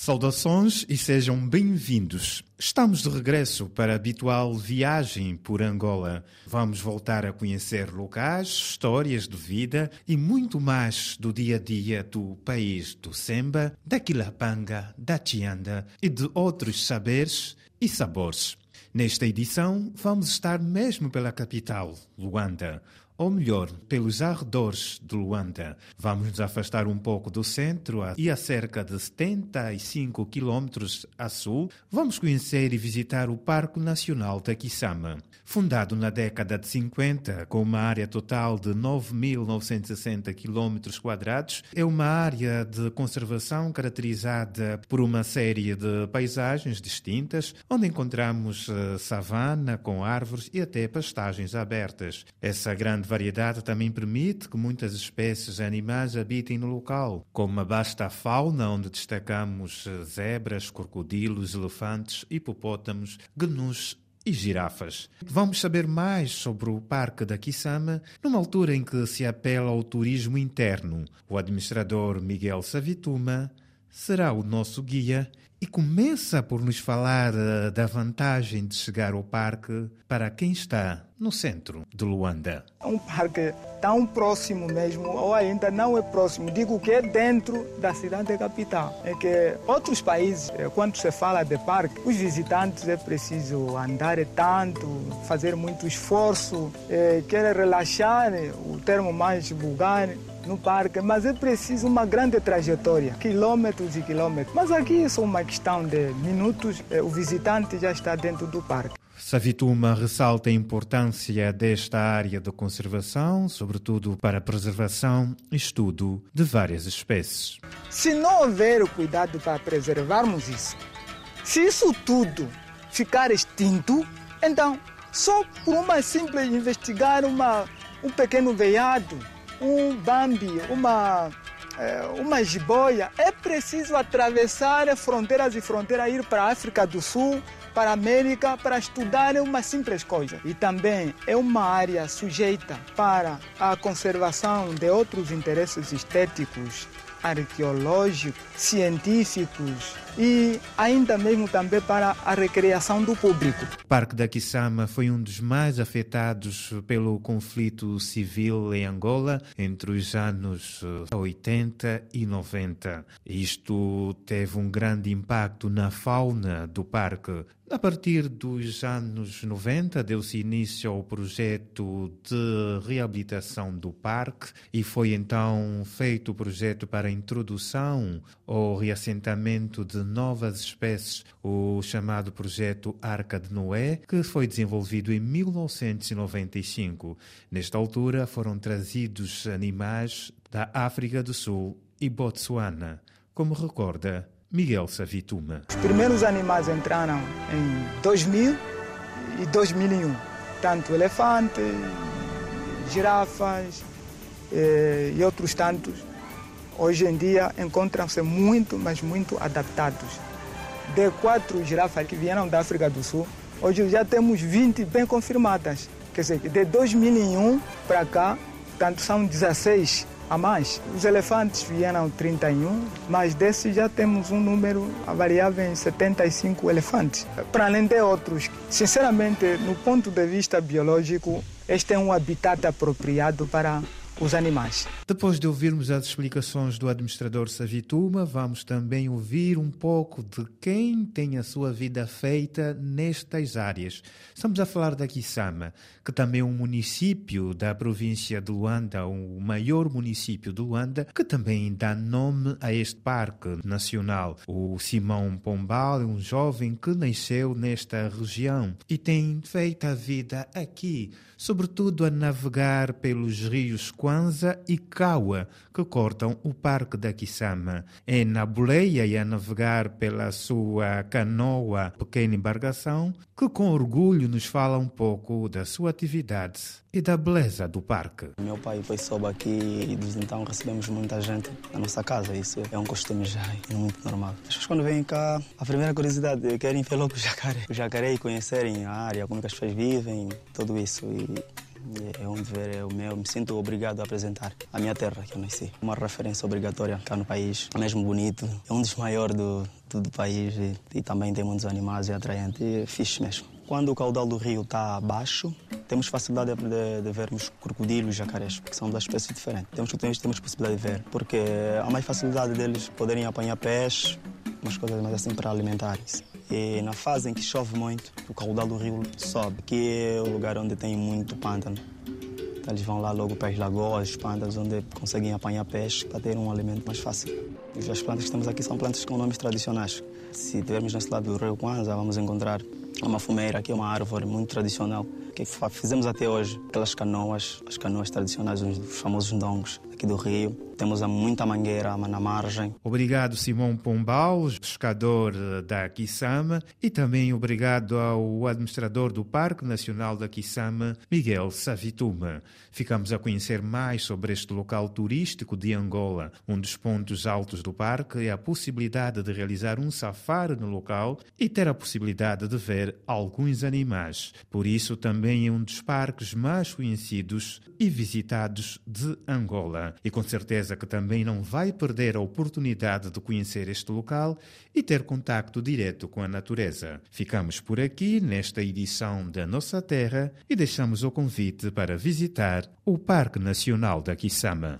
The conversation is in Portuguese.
Saudações e sejam bem-vindos. Estamos de regresso para a habitual viagem por Angola. Vamos voltar a conhecer locais, histórias de vida e muito mais do dia a dia do país do Semba, da Quilapanga, da Tianda e de outros saberes e sabores. Nesta edição, vamos estar mesmo pela capital, Luanda ou melhor, pelos arredores de Luanda. Vamos nos afastar um pouco do centro e a cerca de 75 quilômetros a sul, vamos conhecer e visitar o Parque Nacional da Kisama. Fundado na década de 50, com uma área total de 9.960 km quadrados, é uma área de conservação caracterizada por uma série de paisagens distintas, onde encontramos eh, savana com árvores e até pastagens abertas. Essa grande variedade também permite que muitas espécies animais habitem no local, como a vasta fauna onde destacamos zebras, crocodilos, elefantes, hipopótamos, gnus e girafas. Vamos saber mais sobre o Parque da Kisama numa altura em que se apela ao turismo interno. O administrador Miguel Savituma será o nosso guia e começa por nos falar uh, da vantagem de chegar ao parque para quem está no centro de Luanda. É um parque tão próximo mesmo, ou ainda não é próximo, digo que é dentro da cidade capital. É que outros países, eh, quando se fala de parque, os visitantes é preciso andar tanto, fazer muito esforço, é, querer relaxar, o termo mais vulgar, no parque, mas é preciso uma grande trajetória, quilômetros e quilômetros. Mas aqui é só uma questão de minutos, eh, o visitante já está dentro do parque. Savituma ressalta a importância desta área de conservação, sobretudo para a preservação e estudo de várias espécies. Se não houver o cuidado para preservarmos isso, se isso tudo ficar extinto, então só por uma simples investigar uma, um pequeno veado um bambi, uma, é, uma jiboia, é preciso atravessar fronteiras e fronteiras, ir para a África do Sul, para a América, para estudar uma simples coisa. E também é uma área sujeita para a conservação de outros interesses estéticos arqueológicos, científicos e ainda mesmo também para a recreação do público. O Parque da Kisama foi um dos mais afetados pelo conflito civil em Angola entre os anos 80 eh, e 90. Isto teve um grande impacto na fauna do parque. A partir dos anos 90, deu-se início ao projeto de reabilitação do parque e foi então feito o projeto para a introdução ou reassentamento de novas espécies, o chamado projeto Arca de Noé, que foi desenvolvido em 1995. Nesta altura foram trazidos animais da África do Sul e Botsuana, como recorda Miguel Savituma. Os primeiros animais entraram em 2000 e 2001, tanto elefantes, girafas eh, e outros tantos. Hoje em dia encontram-se muito, mas muito adaptados. De quatro girafas que vieram da África do Sul, hoje já temos 20 bem confirmadas. Quer dizer, de 2001 para cá, tanto são 16 a mais. Os elefantes vieram 31, mas desses já temos um número variável em 75 elefantes. Para além de outros, sinceramente, no ponto de vista biológico, este é um habitat apropriado para os animais. Depois de ouvirmos as explicações do administrador Savituma, vamos também ouvir um pouco de quem tem a sua vida feita nestas áreas. Estamos a falar da Kisama, que também é um município da província de Luanda, o maior município de Luanda, que também dá nome a este parque nacional. O Simão Pombal é um jovem que nasceu nesta região e tem feito a vida aqui, sobretudo a navegar pelos rios Kwanza e Kawa, que cortam o Parque da Kisama. É na boleia e a navegar pela sua canoa, pequena embarcação, que com orgulho nos fala um pouco da sua atividade e da beleza do parque. Meu pai foi soube aqui e desde então recebemos muita gente na nossa casa. Isso é um costume já, é muito normal. As pessoas quando vêm cá, a primeira curiosidade é querem ver logo o jacaré. O jacaré e conhecerem a área, como é as pessoas vivem, tudo isso. E É um dever, é o meu. Me sinto obrigado a apresentar a minha terra que eu nasci. Uma referência obrigatória cá no país, é mesmo bonito. É um dos maiores do, do, do país e, e, também tem muitos animais, é atraente e é fixe mesmo. Quando o caudal do rio está baixo, temos facilidade de, de vermos crocodilos e jacarés, que são duas espécies diferentes. Temos, temos, temos possibilidade de ver, porque há mais facilidade deles poderem apanhar peixe, umas coisas mais assim para alimentarem-se. E na fase em que chove muito, o caudal do rio sobe, que é o lugar onde tem muito pântano. Então eles vão lá logo para as lagoas, pântanos, onde conseguem apanhar peixe para ter um alimento mais fácil. As plantas que temos aqui são plantas com nomes tradicionais. Se tivermos nesse lado do rio Kwanza, vamos encontrar uma fumeira, que é uma árvore muito tradicional, que fizemos até hoje. Aquelas canoas, as canoas tradicionais, os famosos ndongos aqui do rio. Temos muita mangueira na margem. Obrigado, Simão Pombal, pescador da Quissama, e também obrigado ao administrador do Parque Nacional da Quissama, Miguel Savituma. Ficamos a conhecer mais sobre este local turístico de Angola. Um dos pontos altos do parque é a possibilidade de realizar um safari no local e ter a possibilidade de ver alguns animais. Por isso, também é um dos parques mais conhecidos e visitados de Angola. E com certeza que também não vai perder a oportunidade de conhecer este local e ter contacto direto com a natureza. Ficamos por aqui nesta edição da Nossa Terra e deixamos o convite para visitar o Parque Nacional da Quissama.